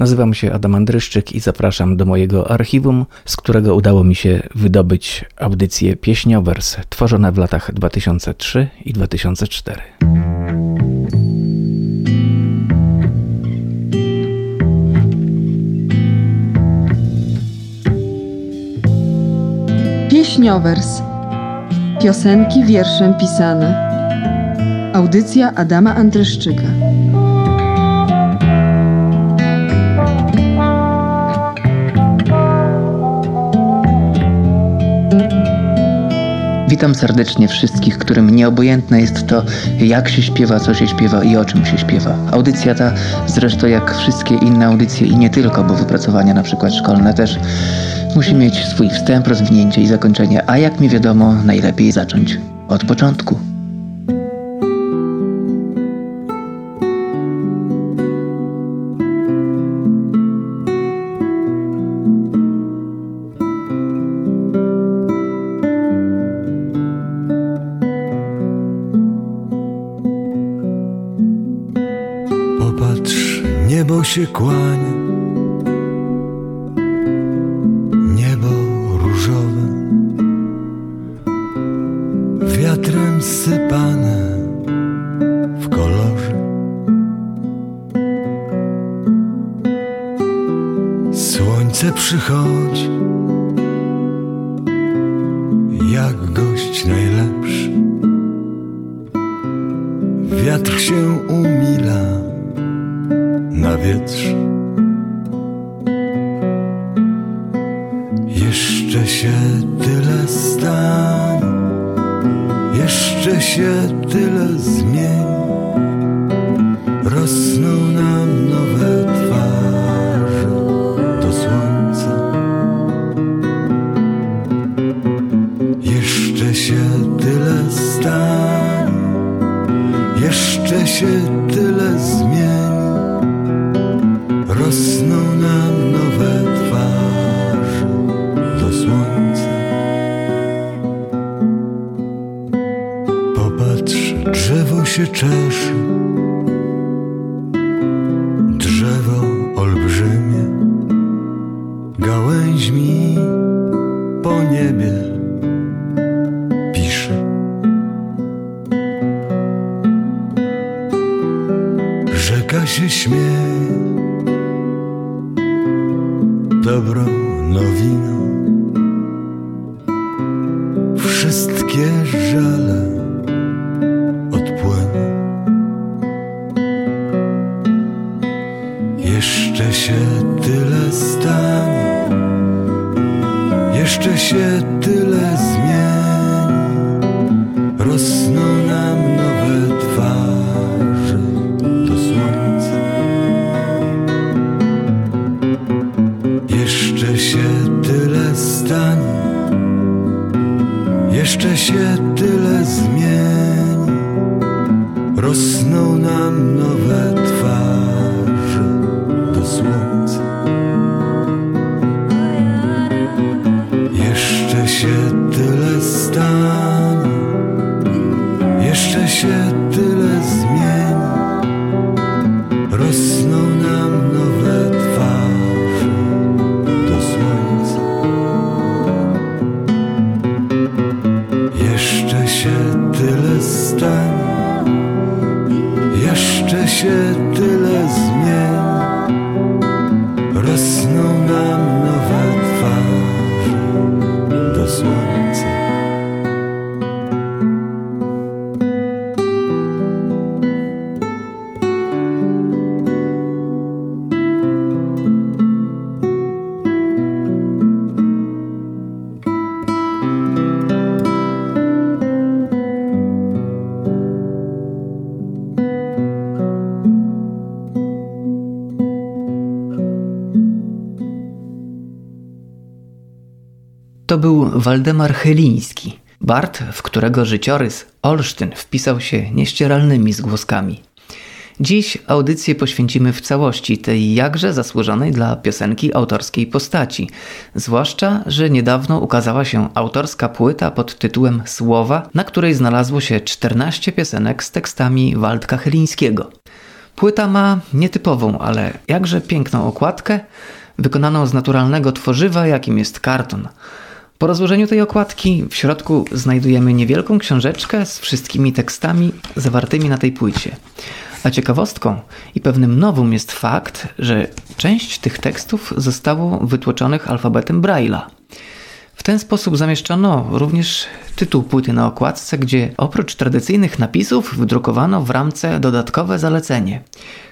Nazywam się Adam Andryszczyk i zapraszam do mojego archiwum, z którego udało mi się wydobyć audycje pieśniowers tworzone w latach 2003 i 2004. Pieśniowers. Piosenki wierszem pisane. Audycja Adama Andryszczyka. Witam serdecznie wszystkich, którym nieobojętne jest to, jak się śpiewa, co się śpiewa i o czym się śpiewa. Audycja ta, zresztą jak wszystkie inne audycje i nie tylko, bo wypracowania na przykład szkolne też, musi mieć swój wstęp, rozwinięcie i zakończenie, a jak mi wiadomo, najlepiej zacząć od początku. Słońce przychodzi, jak gość najlepszy. Wiatr się umila na wietrze. Jeszcze się tyle stanie, jeszcze się tyle zmieni. Rosną nam nowe Jeszcze się tyle stanie, jeszcze się tyle zmieni. Rosną nam nowe twarze do słońca. Jeszcze się tyle stanie, jeszcze się tyle zmieni. Rosną nam To był Waldemar Chyliński, Bart, w którego życiorys Olsztyn wpisał się nieścieralnymi zgłoskami. Dziś audycję poświęcimy w całości tej jakże zasłużonej dla piosenki autorskiej postaci. Zwłaszcza, że niedawno ukazała się autorska płyta pod tytułem Słowa, na której znalazło się 14 piosenek z tekstami Waldka Chylińskiego. Płyta ma nietypową, ale jakże piękną okładkę, wykonaną z naturalnego tworzywa, jakim jest karton. Po rozłożeniu tej okładki w środku znajdujemy niewielką książeczkę z wszystkimi tekstami zawartymi na tej płycie. A ciekawostką i pewnym nowum jest fakt, że część tych tekstów zostało wytłoczonych alfabetem Braille'a. W ten sposób zamieszczono również tytuł płyty na okładce, gdzie oprócz tradycyjnych napisów wydrukowano w ramce dodatkowe zalecenie: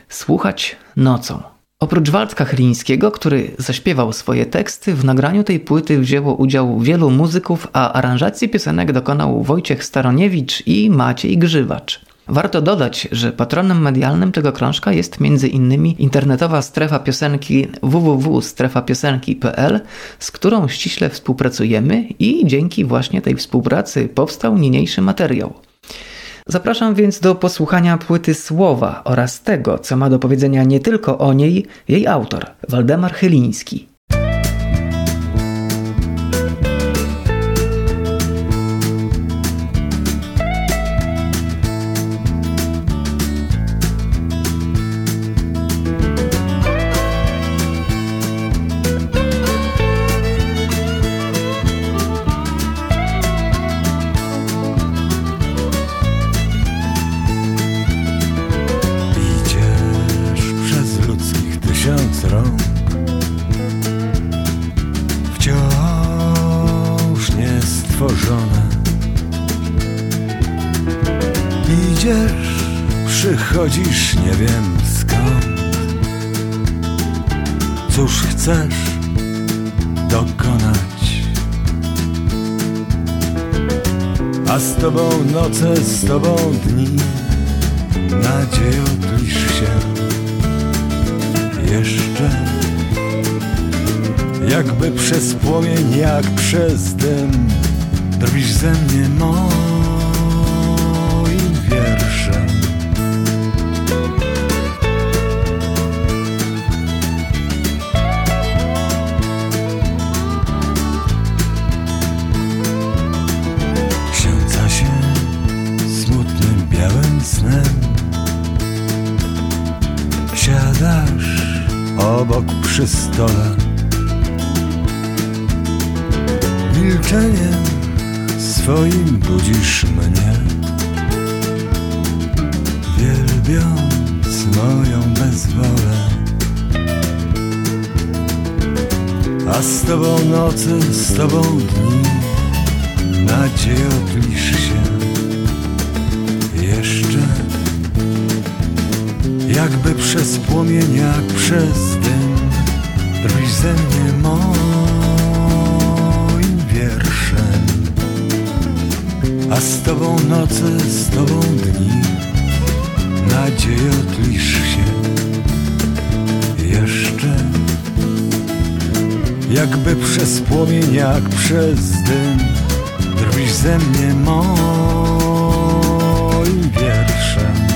słuchać nocą. Oprócz Waldka Chlińskiego, który zaśpiewał swoje teksty, w nagraniu tej płyty wzięło udział wielu muzyków, a aranżacji piosenek dokonał Wojciech Staroniewicz i Maciej Grzywacz. Warto dodać, że patronem medialnym tego krążka jest m.in. internetowa strefa piosenki www.strefapiosenki.pl, z którą ściśle współpracujemy i dzięki właśnie tej współpracy powstał niniejszy materiał. Zapraszam więc do posłuchania płyty Słowa oraz tego, co ma do powiedzenia nie tylko o niej jej autor, Waldemar Chyliński. Noce, z tobą dni. Nadziejo tlisz się jeszcze. Jakby przez płomień, jak przez dym Drwisz ze mnie moim snem Siadasz obok przy stole. Milczeniem swoim budzisz mnie. Wielbiąc moją bezwolę. A z tobą nocy, z tobą dni. Nadziejo tlisz Jakby przez płomień, jak przez dym. Drwisz ze mnie moim wierszem. A z tobą noce, z tobą dni. Nadziejo tlisz się. Jeszcze. Jakby przez płomień, jak przez dym. Drwisz ze mnie moim wierszem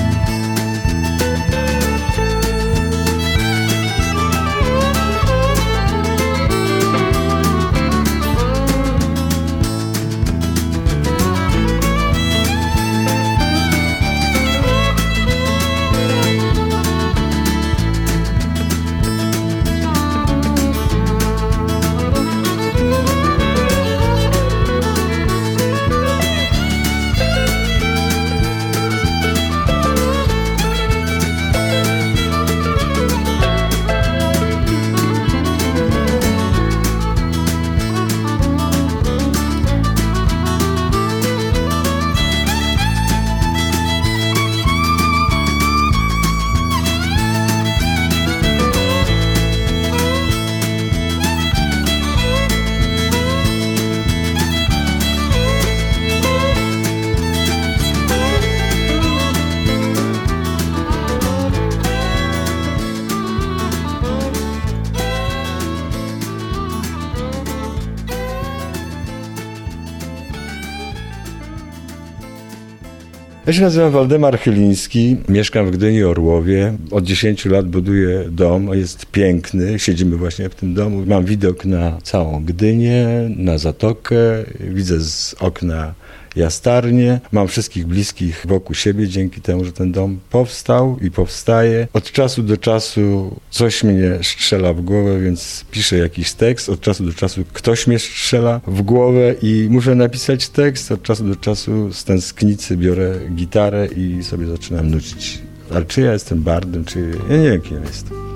Ja się nazywam Waldemar Chyliński, mieszkam w Gdyni Orłowie. Od 10 lat buduję dom, jest piękny, siedzimy właśnie w tym domu. Mam widok na całą Gdynię, na zatokę, widzę z okna Jastarnie. Mam wszystkich bliskich wokół siebie dzięki temu, że ten dom powstał i powstaje. Od czasu do czasu coś mnie strzela w głowę, więc piszę jakiś tekst. Od czasu do czasu ktoś mnie strzela w głowę i muszę napisać tekst. Od czasu do czasu z tęsknicy biorę gitarę i sobie zaczynam nucić. Ale czy ja jestem bardem, czy... Ja nie wiem, kim jestem.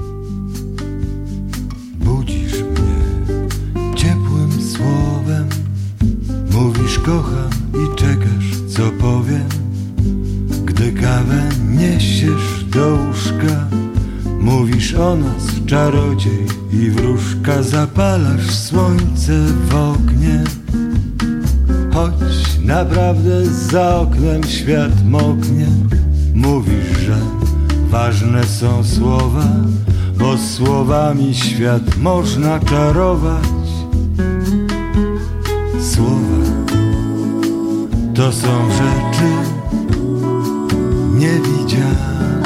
Kocham i czekasz co powiem? Gdy kawę niesiesz do łóżka Mówisz o nas czarodziej i wróżka. Zapalasz słońce w oknie. Choć naprawdę za oknem świat moknie Mówisz, że ważne są słowa Bo słowami świat można czarować to są rzeczy niewidzialne.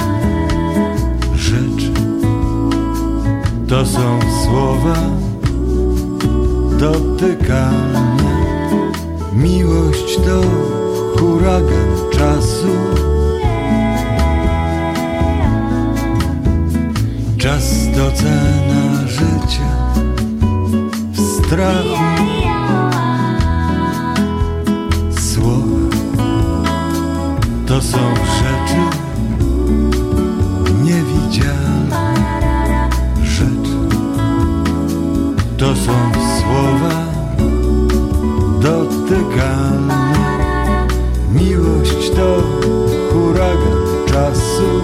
Rzeczy. To są słowa dotykalne Miłość to huragan czasu. Czas to cena życia w strachu to są rzeczy niewidzialne. Rzeczy. To są słowa dotykalne. Miłość to huragan czasu.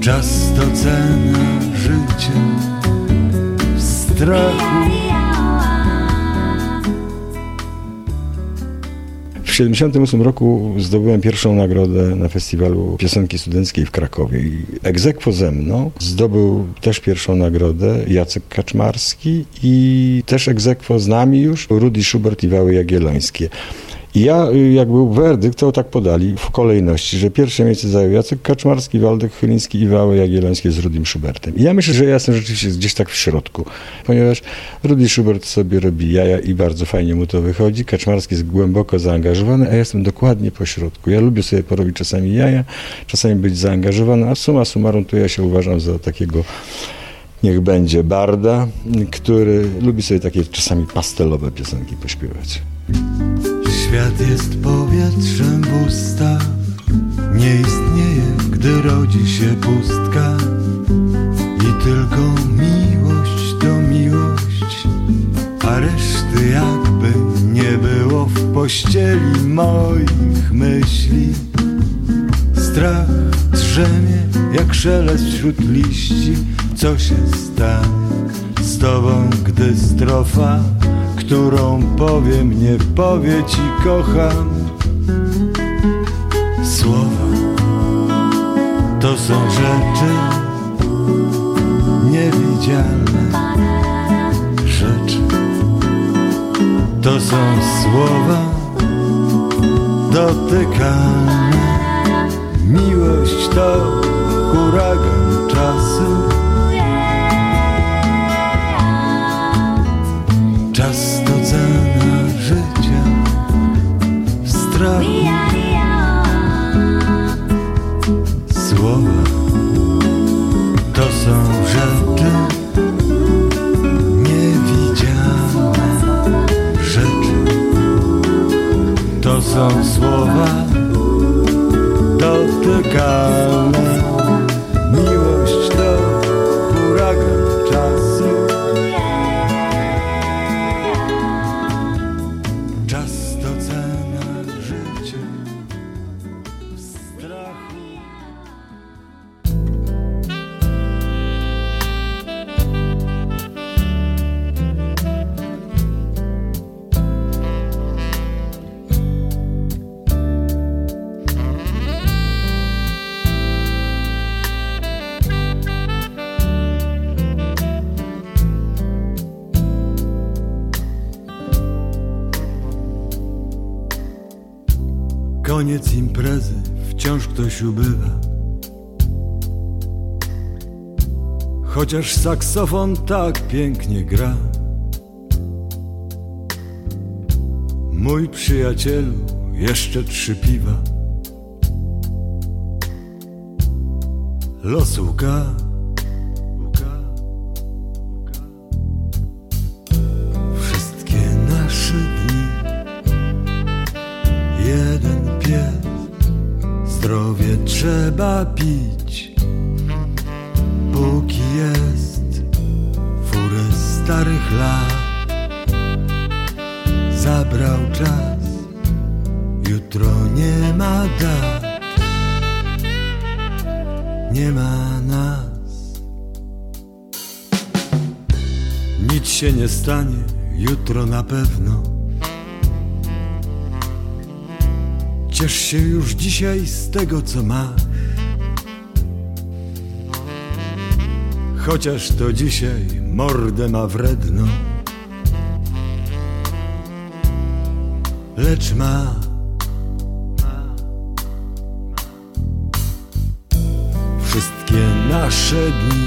Czas to cena życia w strachu. 1978 roku zdobyłem pierwszą nagrodę na festiwalu piosenki studenckiej w Krakowie. I egzekwo ze mną zdobył też pierwszą nagrodę Jacek Kaczmarski i też egzekwo z nami już Rudy Schubert i Wały Jagiellońskie. Ja, y, jak był werdykt, to tak podali w kolejności, że pierwsze miejsce zajął Jacek Kaczmarski, Waldek Chyliński i Wały Jagiellońskie z Rudim Schubertem. I ja myślę, że ja jestem rzeczywiście gdzieś tak w środku, ponieważ Rudy Schubert sobie robi jaja i bardzo fajnie mu to wychodzi. Kaczmarski jest głęboko zaangażowany, a ja jestem dokładnie po środku. Ja lubię sobie porobić czasami jaja, czasami być zaangażowany, a suma summarum to ja się uważam za takiego niech będzie barda, który lubi sobie takie czasami pastelowe piosenki pośpiewać. Świat jest powietrzem w ustach. Nie istnieje, gdy rodzi się pustka. I tylko miłość to miłość A reszty jakby nie było w pościeli moich myśli. Strach drzemie jak szelest wśród liści. Co się stanie z tobą, gdy strofa którą powiem, nie powie ci kocham. Słowa to są rzeczy niewidzialne. Rzeczy to są słowa dotykalne. Miłość to huragan czasu. Strachu. Słowa to są rzeczy niewidzialne. Rzeczy to są słowa dotykalne. Chociaż saksofon tak pięknie gra. Mój przyjacielu, jeszcze trzy piwa. Los łka. Wszystkie nasze dni. Jeden pies. Zdrowie trzeba pić. Starych lat zabrał czas. Jutro nie ma dat, nie ma nas. Nic się nie stanie, jutro na pewno. Ciesz się już dzisiaj z tego, co masz. Chociaż to dzisiaj mordę ma wredną. lecz ma. Wszystkie nasze dni,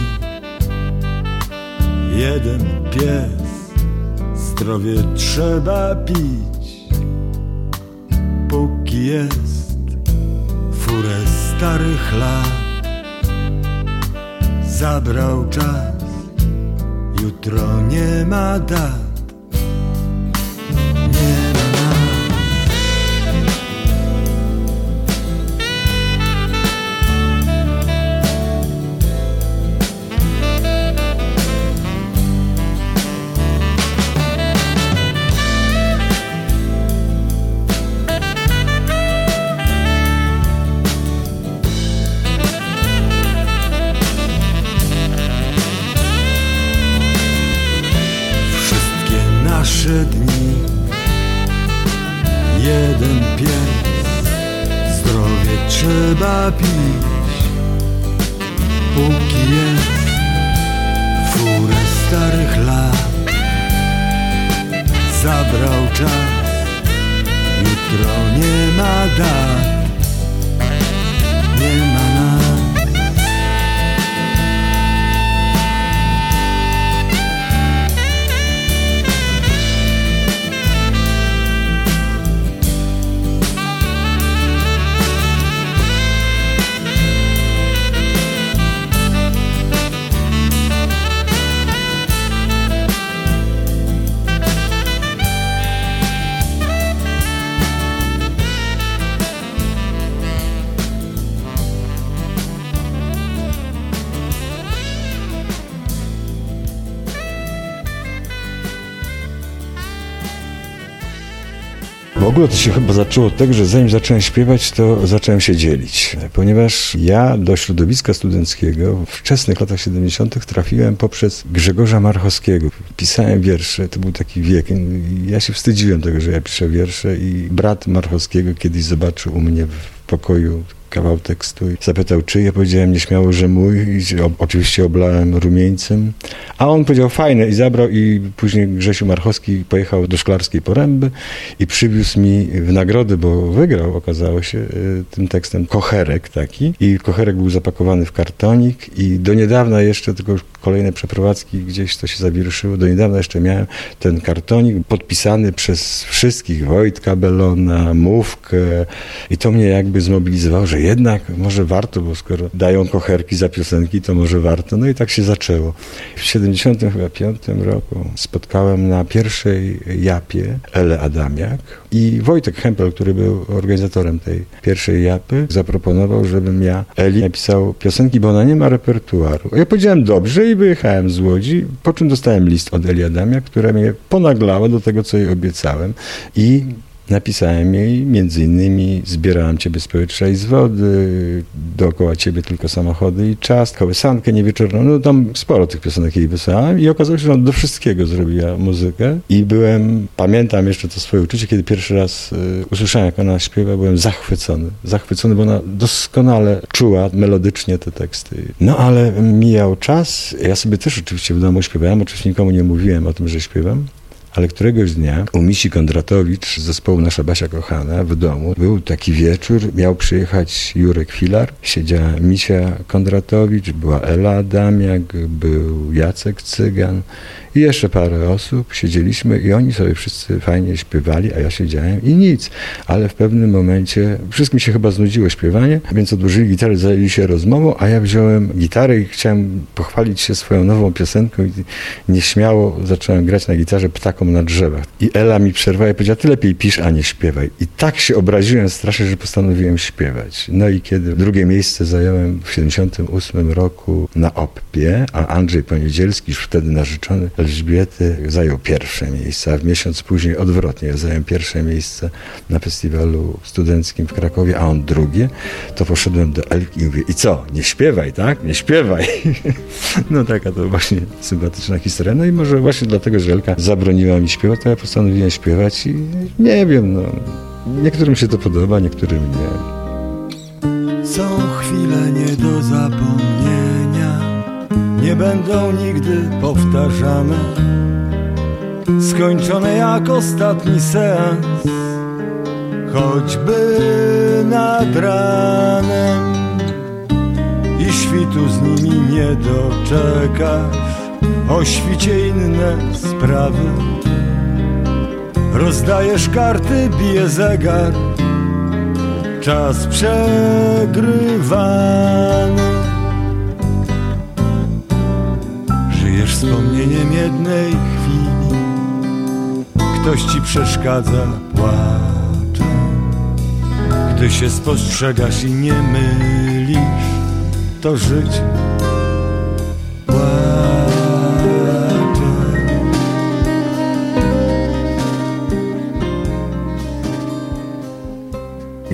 jeden pies, zdrowie trzeba pić, póki jest furę starych lat. Zabrał czas, jutro nie ma dat. W ogóle to się chyba zaczęło od tego, że zanim zacząłem śpiewać, to zacząłem się dzielić. Ponieważ ja do środowiska studenckiego w wczesnych latach 70. trafiłem poprzez Grzegorza Marchowskiego. Pisałem wiersze, to był taki wiek. Ja się wstydziłem tego, że ja piszę wiersze i brat Marchowskiego kiedyś zobaczył u mnie w pokoju kawał tekstu i zapytał, czy ja powiedziałem nieśmiało, że mój i oczywiście oblałem rumieńcem, a on powiedział fajne i zabrał i później Grzesiu Marchowski pojechał do Szklarskiej Poręby i przywiózł mi w nagrodę, bo wygrał, okazało się, y, tym tekstem kocherek taki. I kocherek był zapakowany w kartonik i do niedawna jeszcze, tylko kolejne przeprowadzki gdzieś to się zawierszyło, do niedawna jeszcze miałem ten kartonik podpisany przez wszystkich, Wojtka Belona, Mówkę. I to mnie jakby zmobilizowało, że jednak może warto, bo skoro dają kocherki za piosenki, to może warto. No i tak się zaczęło. W 75 roku spotkałem na pierwszej japie Ele Adamiak i Wojtek Hempel, który był organizatorem tej pierwszej japy, zaproponował, żebym ja Eli napisał piosenki, bo ona nie ma repertuaru. Ja powiedziałem dobrze i wyjechałem z Łodzi, po czym dostałem list od Eli Adamiak, która mnie ponaglała do tego, co jej obiecałem i Napisałem jej między innymi Zbierałem Ciebie z powietrza i z wody, dookoła Ciebie tylko samochody i czas, kołysankę niewieczorną, no tam sporo tych piosenek jej wysłałem i okazało się, że ona do wszystkiego zrobiła muzykę. I byłem, pamiętam jeszcze to swoje uczucie, kiedy pierwszy raz y, usłyszałem, jak ona śpiewa, byłem zachwycony, zachwycony, bo ona doskonale czuła melodycznie te teksty. No ale mijał czas, ja sobie też oczywiście w domu śpiewałem, oczywiście nikomu nie mówiłem o tym, że śpiewam, ale któregoś dnia u Misi Kondratowicz z zespołu Nasza Basia Kochana w domu był taki wieczór, miał przyjechać Jurek Filar, siedziała Misia Kondratowicz, była Ela Adamiak, był Jacek Cygan i jeszcze parę osób. Siedzieliśmy i oni sobie wszyscy fajnie śpiewali, a ja siedziałem i nic. Ale w pewnym momencie wszystkim się chyba znudziło śpiewanie, więc odłożyli gitarę, zajęli się rozmową, a ja wziąłem gitarę i chciałem pochwalić się swoją nową piosenką i nieśmiało zacząłem grać na gitarze ptakom na drzewach. I Ela mi przerwała i powiedziała, ty lepiej pisz, a nie śpiewaj. I tak się obraziłem strasznie, że postanowiłem śpiewać. No i kiedy drugie miejsce zająłem w 78 roku na Oppie, a Andrzej Poniedzielski, już wtedy narzeczony Elżbiety, zajął pierwsze miejsce, a w miesiąc później odwrotnie, ja zająłem pierwsze miejsce na festiwalu studenckim w Krakowie, a on drugie, to poszedłem do Elki i mówię, i co, nie śpiewaj, tak? Nie śpiewaj. No taka to właśnie sympatyczna historia. No i może właśnie dlatego, że Elka zabroniła mi śpiewać, to ja postanowiłem śpiewać i nie wiem, no, niektórym się to podoba, niektórym nie. Są chwile nie do zapomnienia, nie będą nigdy powtarzane. Skończone jak ostatni seans, choćby nad ranem. I świtu z nimi nie doczekasz, o świcie inne sprawy. Rozdajesz karty, bije zegar, czas przegrywany. Żyjesz wspomnieniem jednej chwili, ktoś ci przeszkadza, płacze. Gdy się spostrzegasz i nie mylisz, to życie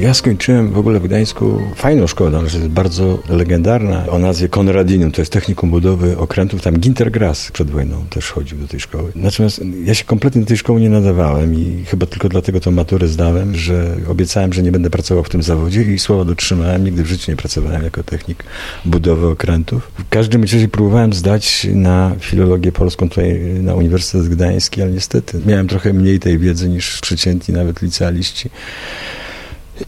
Ja skończyłem w ogóle w Gdańsku fajną szkołę, ona jest bardzo legendarna, o nazwie Konradinum, to jest technikum budowy okrętów, tam Ginter Grass przed wojną też chodził do tej szkoły. Natomiast ja się kompletnie do tej szkoły nie nadawałem i chyba tylko dlatego tą maturę zdałem, że obiecałem, że nie będę pracował w tym zawodzie i słowa dotrzymałem, nigdy w życiu nie pracowałem jako technik budowy okrętów. W każdym razie próbowałem zdać na filologię polską tutaj na Uniwersytet Gdański, ale niestety miałem trochę mniej tej wiedzy niż przeciętni nawet licealiści.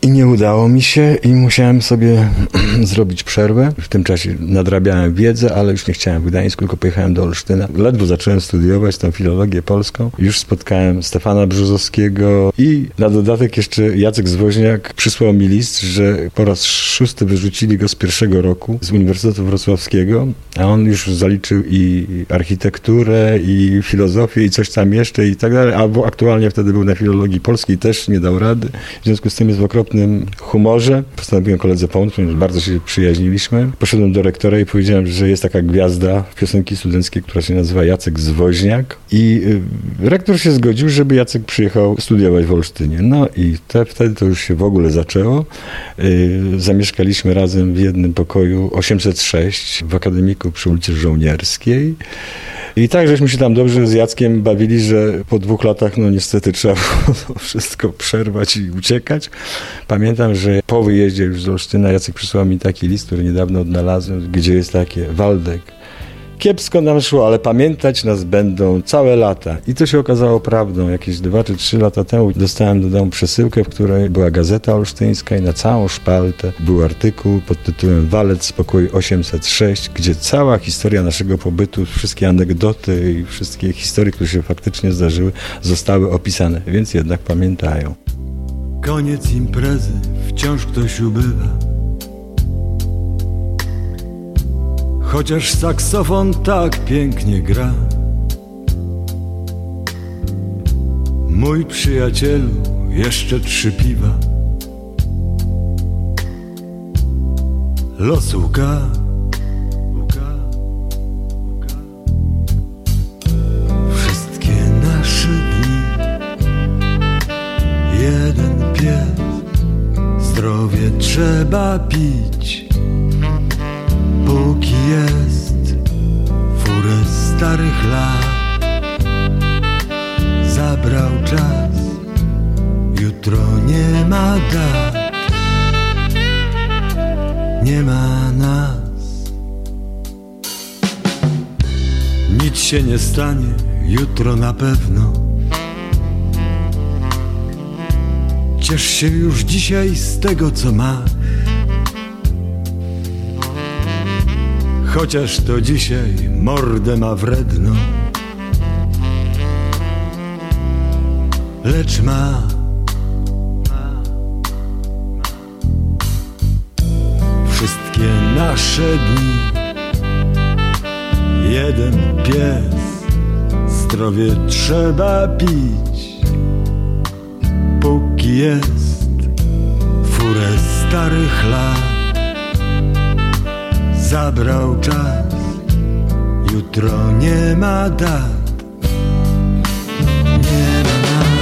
I nie udało mi się i musiałem sobie zrobić przerwę. W tym czasie nadrabiałem wiedzę, ale już nie chciałem w Gdańsku, tylko pojechałem do Olsztyna. Ledwo zacząłem studiować tą filologię polską. Już spotkałem Stefana Brzozowskiego i na dodatek jeszcze Jacek Zwoźniak przysłał mi list, że po raz szósty wyrzucili go z pierwszego roku z Uniwersytetu Wrocławskiego, a on już zaliczył i architekturę, i filozofię, i coś tam jeszcze i tak dalej, albo aktualnie wtedy był na filologii polskiej, też nie dał rady. W związku z tym jest w okropnym humorze. Postanowiłem koledze pomóc, ponieważ bardzo się przyjaźniliśmy. Poszedłem do rektora i powiedziałem, że jest taka gwiazda piosenki studenckiej, która się nazywa Jacek Zwoźniak i y, rektor się zgodził, żeby Jacek przyjechał studiować w Olsztynie. No i te, wtedy to już się w ogóle zaczęło. Y, Zamieszkaliśmy razem w jednym pokoju 806 w Akademiku przy ulicy Żołnierskiej. I tak żeśmy się tam dobrze z Jackiem bawili, że po dwóch latach, no niestety trzeba było wszystko przerwać i uciekać. Pamiętam, że po wyjeździe już z Olsztyna Jacek przysłał mi taki list, który niedawno odnalazłem, gdzie jest takie Waldek, kiepsko nam szło, ale pamiętać nas będą całe lata. I to się okazało prawdą. Jakieś dwa czy trzy lata temu dostałem do domu przesyłkę, w której była gazeta olsztyńska i na całą szpaltę był artykuł pod tytułem Walec z pokoju 806, gdzie cała historia naszego pobytu, wszystkie anegdoty i wszystkie historie, które się faktycznie zdarzyły, zostały opisane, więc jednak pamiętają. Koniec imprezy, wciąż ktoś ubywa. Chociaż saksofon tak pięknie gra. Mój przyjacielu, jeszcze trzy piwa. Los łka. Zdrowie trzeba pić póki jest furę starych lat. Zabrał czas, jutro nie ma dat, nie ma nas. Nic się nie stanie, jutro na pewno. Ciesz się już dzisiaj z tego, co masz. Chociaż to dzisiaj mordę ma wredną. Lecz ma wszystkie nasze dni. Jeden pies, zdrowie trzeba pić, jest furę starych lat. Zabrał czas, jutro nie ma dat. Nie ma nas.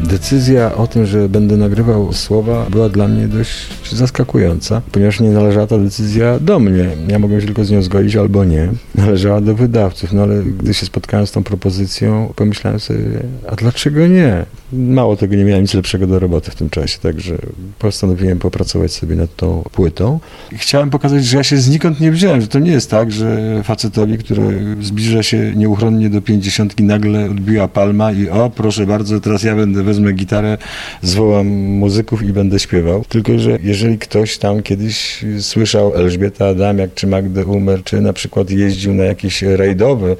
Decyzja o tym, że będę nagrywał słowa była dla mnie dość zaskakująca, ponieważ nie należała ta decyzja do mnie. Ja mogłem się tylko z nią zgodzić albo nie. Należała do wydawców, no ale gdy się spotkałem z tą propozycją, pomyślałem sobie, a dlaczego nie? Mało tego, nie miałem nic lepszego do roboty w tym czasie, także postanowiłem popracować sobie nad tą płytą. Chciałem pokazać, że ja się znikąd nie wziąłem, że to nie jest tak, że facetowi, który zbliża się nieuchronnie do pięćdziesiątki, nagle odbiła palma i o, proszę bardzo, teraz ja będę, wezmę gitarę, zwołam muzyków i będę śpiewał. Tylko, że jeżeli ktoś tam kiedyś słyszał Elżbieta Adamiak, czy Magdę Umer, czy na przykład jeździł na jakieś rajdowe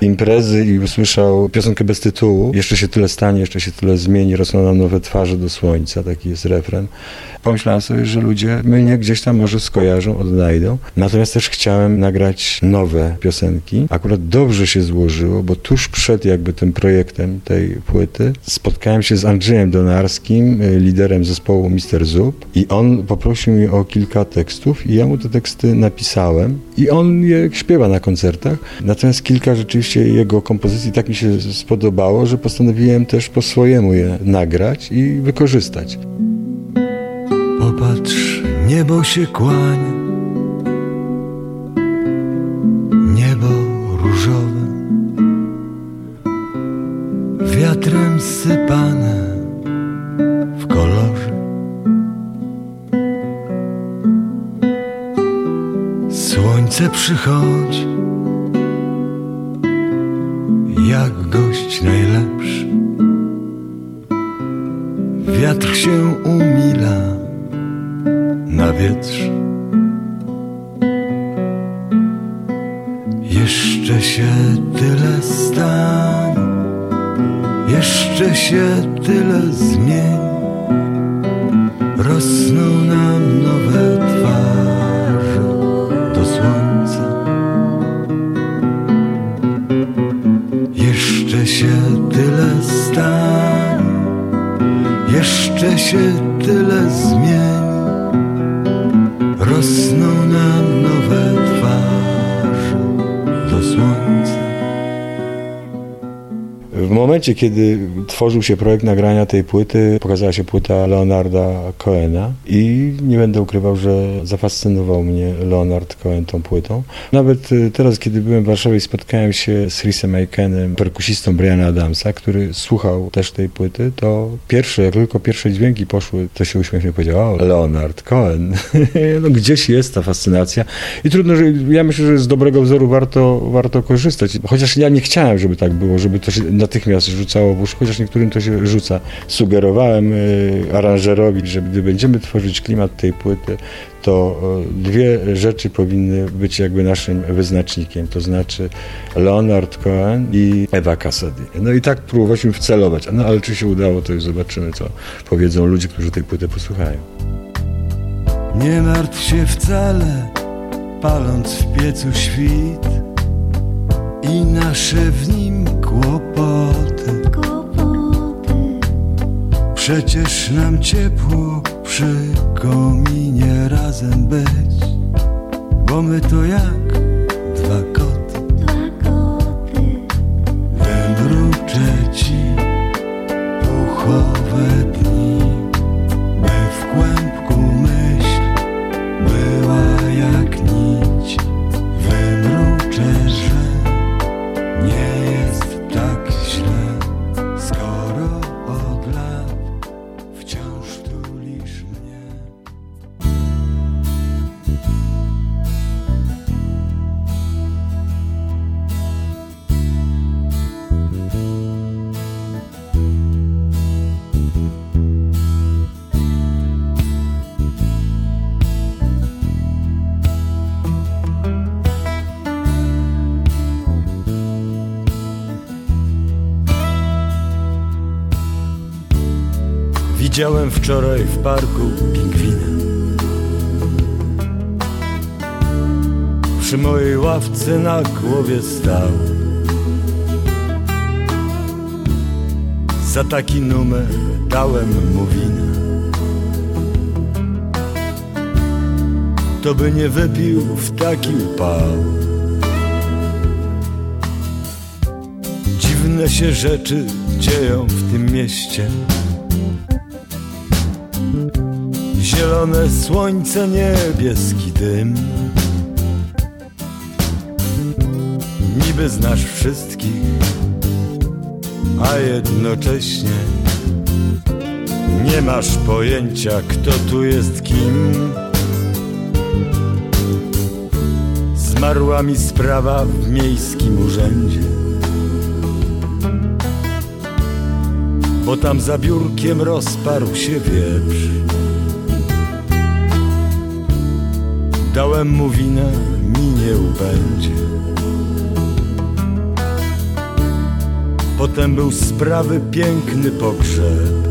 imprezy i usłyszał piosenkę bez tytułu, jeszcze się tyle stanie, jeszcze się tyle zmieni, rosną nam nowe twarze do słońca, taki jest refren. Pomyślałem sobie, że ludzie mnie gdzieś tam może skojarzą, odnajdą. Natomiast też chciałem nagrać nowe piosenki. Akurat dobrze się złożyło, bo tuż przed jakby tym projektem tej płyty spotkałem się z Andrzejem Donarskim, y, liderem zespołu Mister Zup i on poprosił mnie o kilka tekstów i ja mu te teksty napisałem i on je śpiewa na koncertach. Natomiast kilka rzeczywiście jego kompozycji tak mi się spodobało, że postanowiłem też po swojemu je nagrać i wykorzystać. Popatrz, niebo się kłania. Niebo różowe, wiatrem sypane w kolorze. Słońce przychodzi, momencie, kiedy tworzył się projekt nagrania tej płyty, pokazała się płyta Leonarda Cohena i nie będę ukrywał, że zafascynował mnie Leonard Cohen tą płytą. Nawet y, teraz, kiedy byłem w Warszawie i spotkałem się z Chrisem Aikenem, perkusistą Briana Adamsa, który słuchał też tej płyty, to pierwsze, jak tylko pierwsze dźwięki poszły, to się uśmiechnął i powiedział, o, Leonard Cohen. no gdzieś jest ta fascynacja i trudno, że ja myślę, że z dobrego wzoru warto, warto korzystać. Chociaż ja nie chciałem, żeby tak było, żeby to się natychmiast rzucało w uszy, chociaż niektórym to się rzuca. Sugerowałem y, aranżerowi, że gdy będziemy tworzyć klimat tej płyty, to dwie rzeczy powinny być jakby naszym wyznacznikiem, to znaczy Leonard Cohen i Ewa Cassidy. No i tak próbowaliśmy wcelować, no ale czy się udało, to już zobaczymy, co powiedzą ludzie, którzy tej płyty posłuchają. Nie martw się wcale, paląc w piecu świt i nasze w nim Przecież nam ciepło przy kominie razem być, bo my to jak dwa koty. Wymruczę ci Widziałem wczoraj w parku pingwina. Przy mojej ławce na głowie stał. Za taki numer dałem mu wina. To by nie wypił w taki upał. Dziwne się rzeczy dzieją w tym mieście. Zielone słońce, niebieski dym. Niby znasz wszystkich, a jednocześnie nie masz pojęcia, kto tu jest kim. Zmarła mi sprawa w miejskim urzędzie. Bo tam za biurkiem rozparł się wieprz. Dałem mu winę, mi nie ubędzie. Potem był sprawy piękny pogrzeb.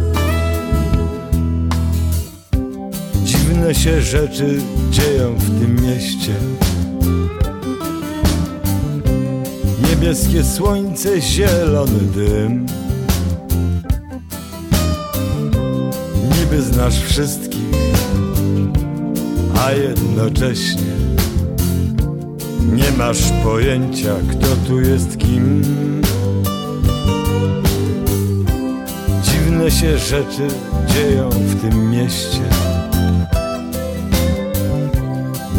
Dziwne się rzeczy dzieją w tym mieście. Niebieskie słońce, zielony dym. Niby znasz wszystkich, a jednocześnie nie masz pojęcia, kto tu jest kim. Dziwne się rzeczy dzieją w tym mieście.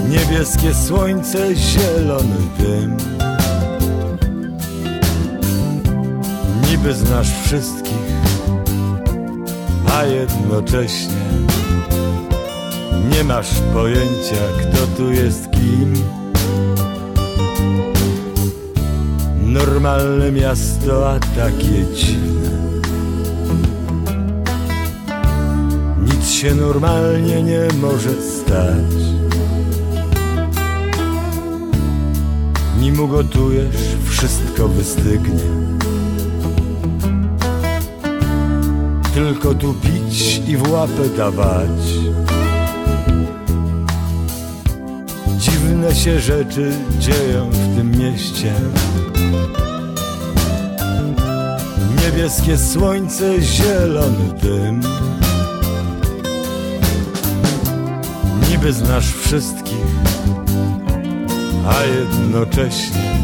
Niebieskie słońce, zielony dym. Niby znasz wszystkich, a jednocześnie nie masz pojęcia, kto tu jest kim. Normalne miasto, a takie dziwne. Nic się normalnie nie może stać. Nim ugotujesz, wszystko wystygnie. Tylko tu pić i w łapę dawać. Dziwne się rzeczy dzieją w tym mieście. Niebieskie słońce, zielony dym. Niby znasz wszystkich, a jednocześnie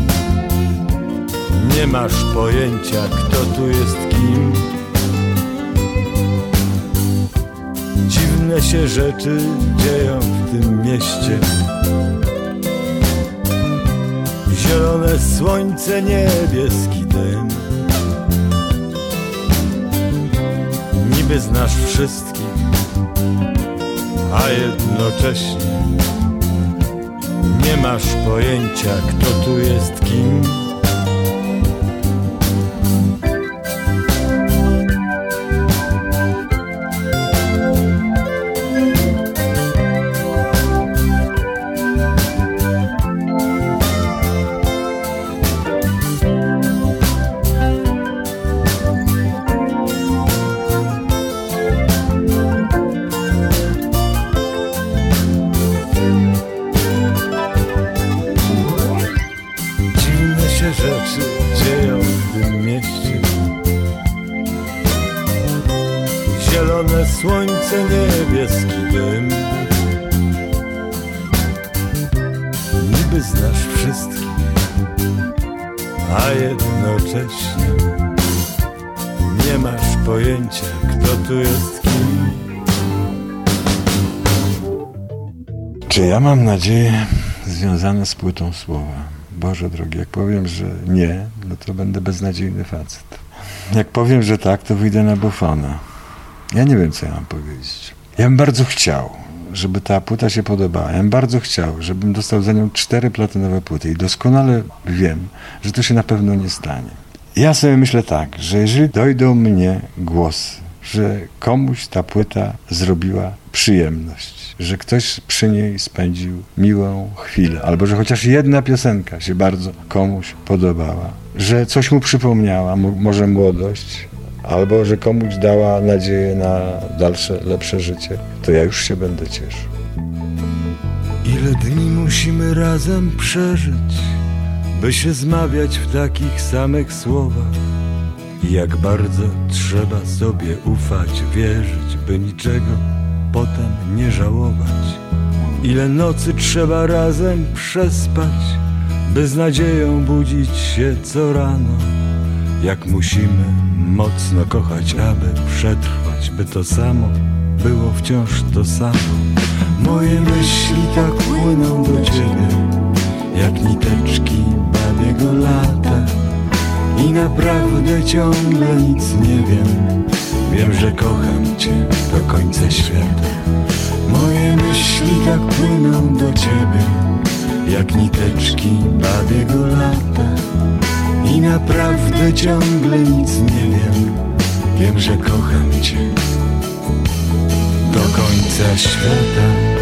nie masz pojęcia, kto tu jest kim. Dziwne się rzeczy dzieją w tym mieście. Zielone słońce, niebieski dym. Niby znasz wszystkich, a jednocześnie nie masz pojęcia, kto tu jest kim. Jednocześnie nie masz pojęcia, kto tu jest kim. Czy ja mam nadzieję związane z płytą słowa? Boże drogi, jak powiem, że nie, no to będę beznadziejny facet. Jak powiem, że tak, to wyjdę na bufona. Ja nie wiem, co ja mam powiedzieć. Ja bym bardzo chciał, żeby ta płyta się podobała. Ja bym bardzo chciał, żebym dostał za nią cztery platynowe płyty i doskonale wiem, że to się na pewno nie stanie. Ja sobie myślę tak, że jeżeli dojdą mnie głosy, że komuś ta płyta zrobiła przyjemność, że ktoś przy niej spędził miłą chwilę, albo że chociaż jedna piosenka się bardzo komuś podobała, że coś mu przypomniała, mo- może młodość, albo że komuś dała nadzieję na dalsze, lepsze życie, to ja już się będę cieszył. Ile dni musimy razem przeżyć, by się zmawiać w takich samych słowach? Jak bardzo trzeba sobie ufać, wierzyć, by niczego potem nie żałować. Ile nocy trzeba razem przespać, by z nadzieją budzić się co rano. Jak musimy mocno kochać, aby przetrwać, by to samo było wciąż to samo. Moje myśli tak płyną do ciebie, jak niteczki babiego lata. I naprawdę ciągle nic nie wiem. Wiem, że kocham cię do końca świata. Moje myśli tak płyną do ciebie, jak niteczki babiego lata. I naprawdę ciągle nic nie wiem. Wiem, że kocham cię do końca świata.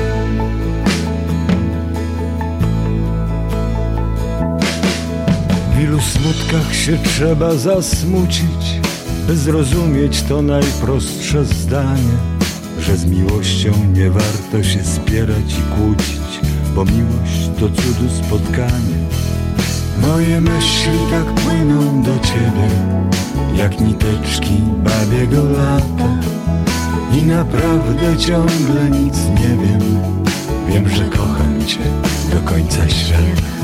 Ilu smutkach się trzeba zasmucić, by zrozumieć to najprostsze zdanie, że z miłością nie warto się spierać i kłócić, bo miłość to cudu spotkanie. Moje myśli tak płyną do ciebie, jak niteczki babiego lata. I naprawdę ciągle nic nie wiem Wiem, że kocham cię do końca świata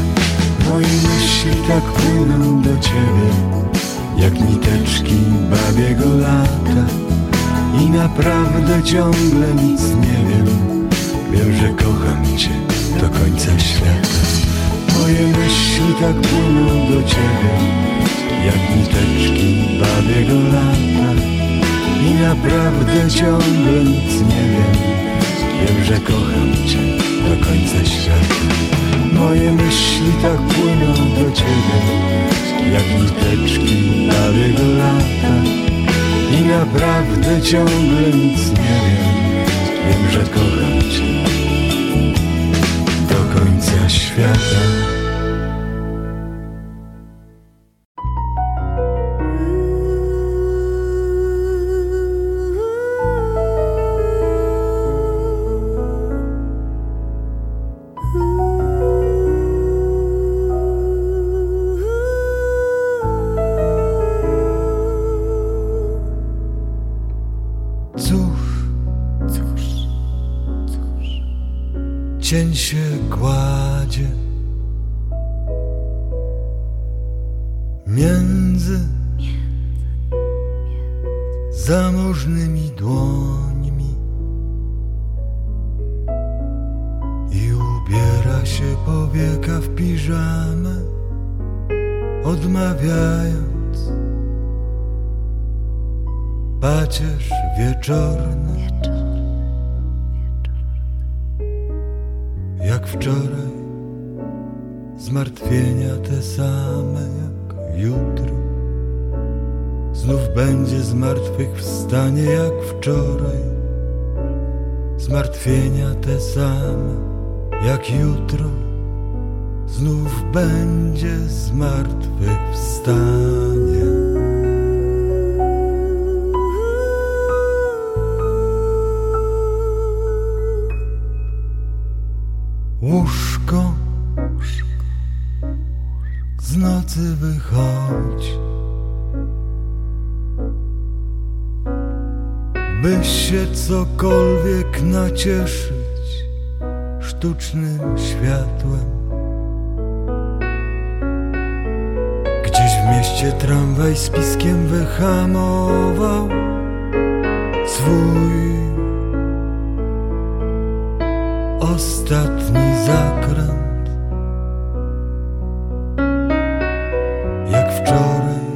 Moje myśli tak płyną do ciebie Jak niteczki babiego lata. I naprawdę ciągle nic nie wiem. Wiem, że kocham cię do końca świata. Moje myśli tak płyną do ciebie Jak niteczki babiego lata. I naprawdę ciągle nic nie wiem. Wiem, że kocham Cię do końca świata Moje myśli tak płyną do Ciebie Jak niteczki bawiego lata. I naprawdę ciągle nic nie wiem Wiem, że kocham Cię do końca świata będzie zmartwychwstanie. Łóżko z nocy wychodź, by się cokolwiek nacieszyć sztucznym światłem. W mieście tramwaj z piskiem wyhamował swój ostatni zakręt. Jak wczoraj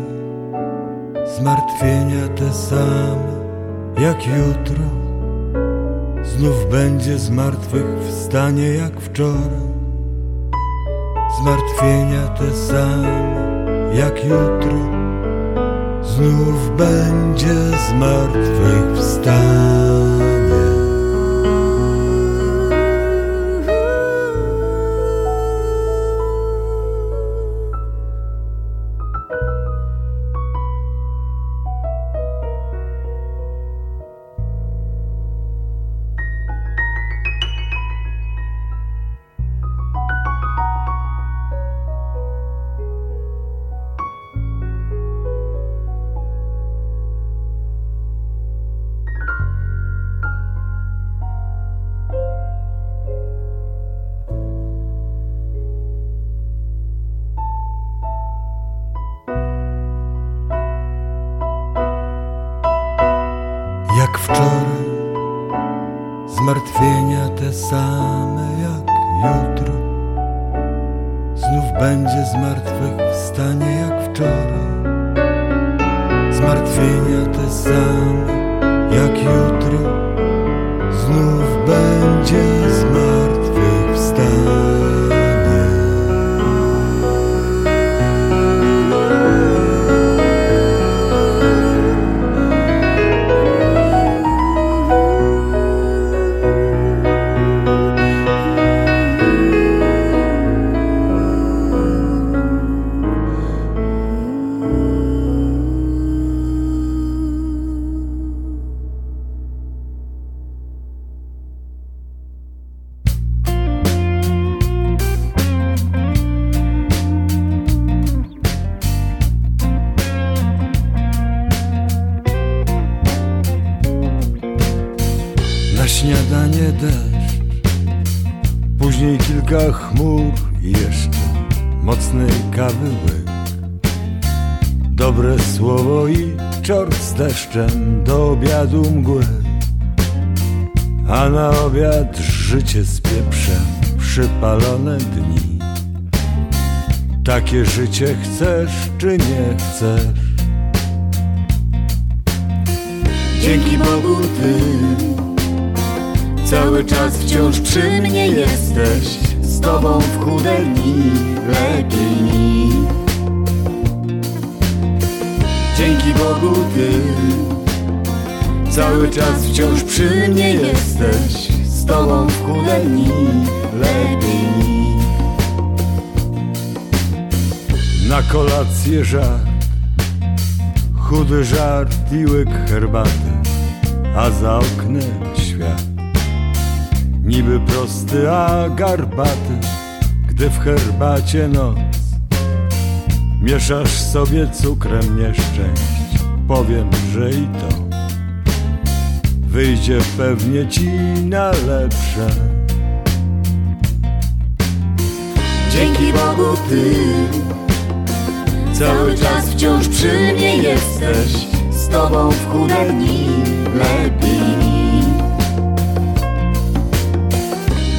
Zmartwienia te same Jak jutro Znów będzie zmartwychwstanie jak wczoraj. Zmartwienia te same jak jutro Znów będzie zmartwychwstanie jeszcze mocnej kawy łyk. Dobre słowo i czort z deszczem do obiadu mgły. A na obiad życie z pieprzem, przypalone dni. Takie życie chcesz czy nie chcesz? Dzięki Bogu Ty cały czas wciąż przy mnie jesteś tobą w chude dni lepiej Dzięki Bogu Ty Cały czas wciąż przy mnie jesteś Z Tobą w chude dni lepiej Na kolację żart Chudy żart i łyk herbaty A za oknem Niby prosty, a garbaty Gdy w herbacie noc. Mieszasz sobie cukrem nieszczęść Powiem, że i to. Wyjdzie pewnie ci na lepsze. Dzięki Bogu Ty Cały czas wciąż przy mnie jesteś. Z Tobą w chude dni lepiej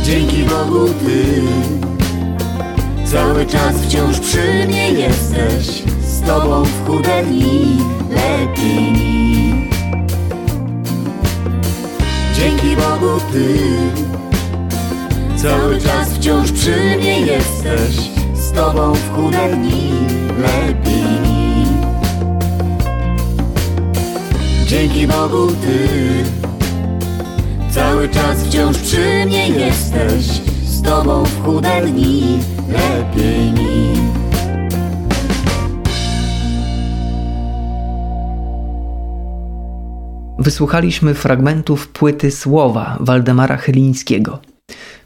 Dzięki Bogu Ty Cały czas wciąż przy mnie jesteś. Z Tobą w chude dni lepiej mi. Dzięki Bogu Ty Cały czas wciąż przy mnie jesteś. Z Tobą w chude dni lepiej mi. Dzięki Bogu Ty Cały czas wciąż przy mnie jesteś Z tobą w chude dni lepiej mi Wysłuchaliśmy fragmentów płyty Słowa Waldemara Chylińskiego.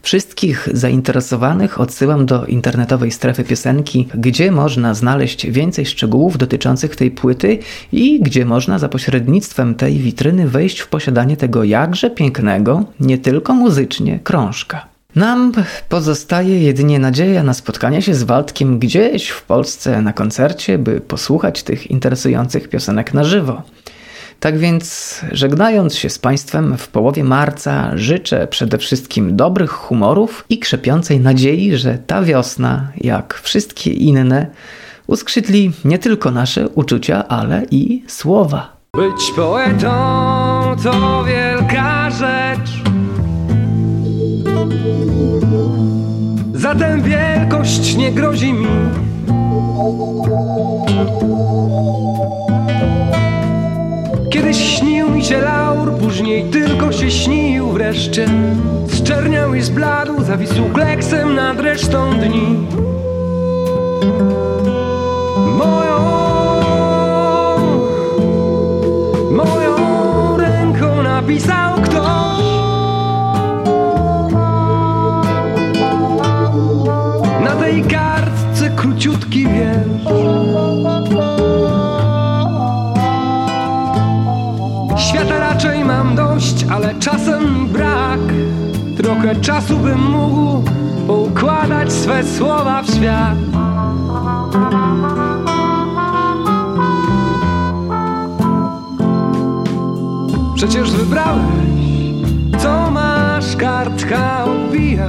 Wszystkich zainteresowanych odsyłam do internetowej strefy piosenki, gdzie można znaleźć więcej szczegółów dotyczących tej płyty i gdzie można za pośrednictwem tej witryny wejść w posiadanie tego jakże pięknego, nie tylko muzycznie, krążka. Nam pozostaje jedynie nadzieja na spotkanie się z Waldkiem gdzieś w Polsce na koncercie, by posłuchać tych interesujących piosenek na żywo. Tak więc, żegnając się z Państwem w połowie marca, życzę przede wszystkim dobrych humorów i krzepiącej nadziei, że ta wiosna, jak wszystkie inne, uskrzydli nie tylko nasze uczucia, ale i słowa. Być poetą to wielka rzecz. Zatem wielkość nie grozi mi. Kiedyś śnił mi się laur, później tylko się śnił wreszcie. Zczerniał i zbladł, zawisł kleksem nad resztą dni. Moją, moją ręką napisał ktoś. Na tej kartce króciutki wiersz ale czasem brak. Trochę czasu bym mógł poukładać swe słowa w świat. Przecież wybrałeś, co masz, kartka odbija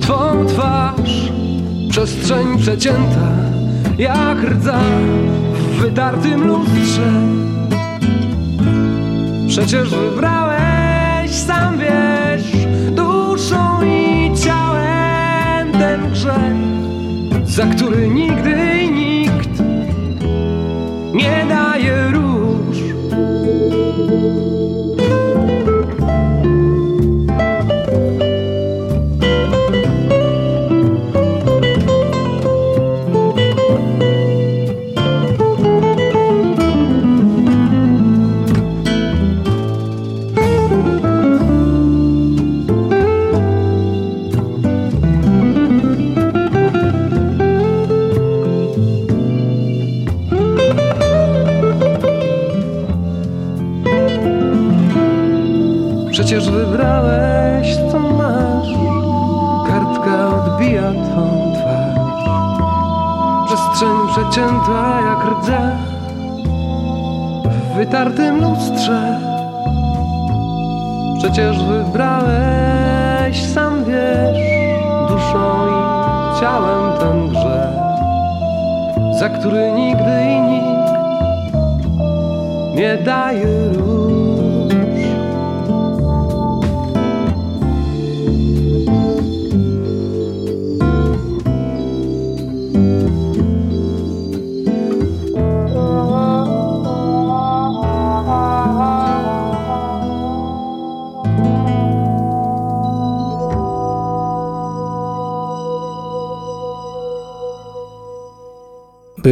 Twą twarz, przestrzeń przecięta jak rdza w wydartym lustrze. Przecież wybrałem sam wiesz, duszą i ciałem ten grzech Za który nigdy nikt nie daje róż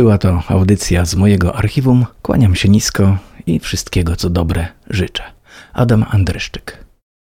Była to audycja z mojego archiwum. Kłaniam się nisko i wszystkiego co dobre życzę. Adam Andryszczyk.